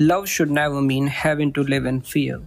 Love should never mean having to live in fear.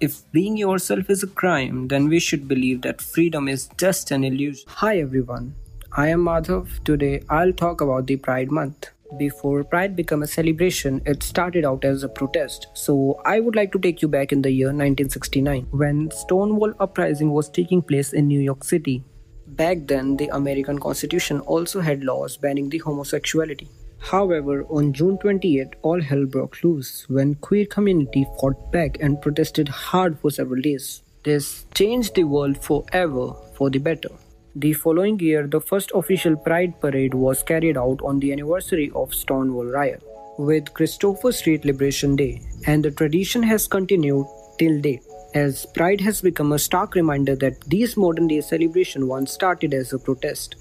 If being yourself is a crime, then we should believe that freedom is just an illusion. Hi everyone, I am Madhav. Today I'll talk about the Pride Month. Before Pride became a celebration, it started out as a protest. So I would like to take you back in the year 1969 when Stonewall Uprising was taking place in New York City. Back then, the American Constitution also had laws banning the homosexuality. However, on June 28, all hell broke loose when queer community fought back and protested hard for several days. This changed the world forever for the better. The following year, the first official Pride Parade was carried out on the anniversary of Stonewall Riot with Christopher Street Liberation Day, and the tradition has continued till date, as Pride has become a stark reminder that these modern day celebrations once started as a protest.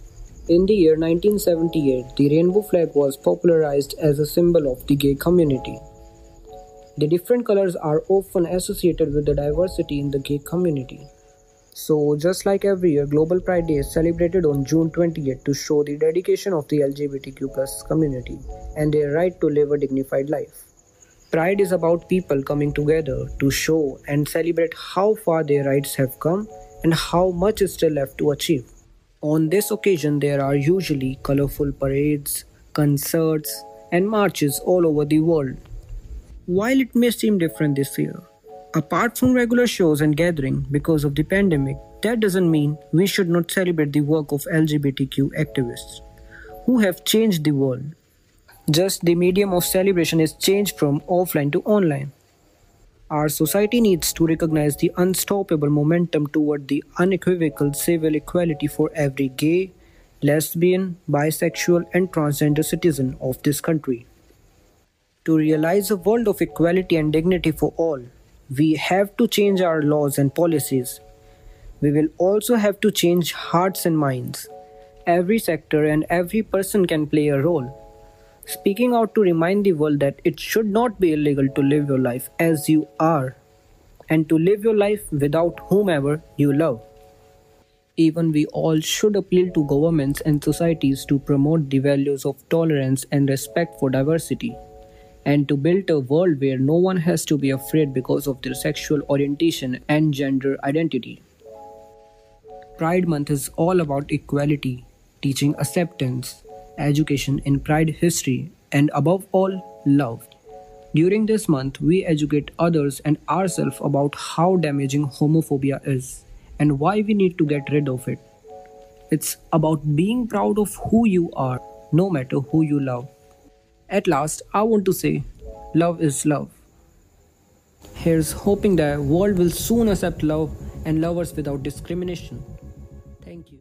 In the year 1978, the rainbow flag was popularized as a symbol of the gay community. The different colors are often associated with the diversity in the gay community. So, just like every year, Global Pride Day is celebrated on June 28 to show the dedication of the LGBTQ community and their right to live a dignified life. Pride is about people coming together to show and celebrate how far their rights have come and how much is still left to achieve. On this occasion, there are usually colorful parades, concerts, and marches all over the world. While it may seem different this year, apart from regular shows and gatherings because of the pandemic, that doesn't mean we should not celebrate the work of LGBTQ activists who have changed the world. Just the medium of celebration is changed from offline to online. Our society needs to recognize the unstoppable momentum toward the unequivocal civil equality for every gay, lesbian, bisexual, and transgender citizen of this country. To realize a world of equality and dignity for all, we have to change our laws and policies. We will also have to change hearts and minds. Every sector and every person can play a role speaking out to remind the world that it should not be illegal to live your life as you are and to live your life without whomever you love. Even we all should appeal to governments and societies to promote the values of tolerance and respect for diversity, and to build a world where no one has to be afraid because of their sexual orientation and gender identity. Pride Month is all about equality, teaching acceptance, education in Pride history, and above all, love. During this month, we educate others and ourselves about how damaging homophobia is and why we need to get rid of it. It's about being proud of who you are, no matter who you love. At last, I want to say, love is love. Here's hoping the world will soon accept love and lovers without discrimination. Thank you.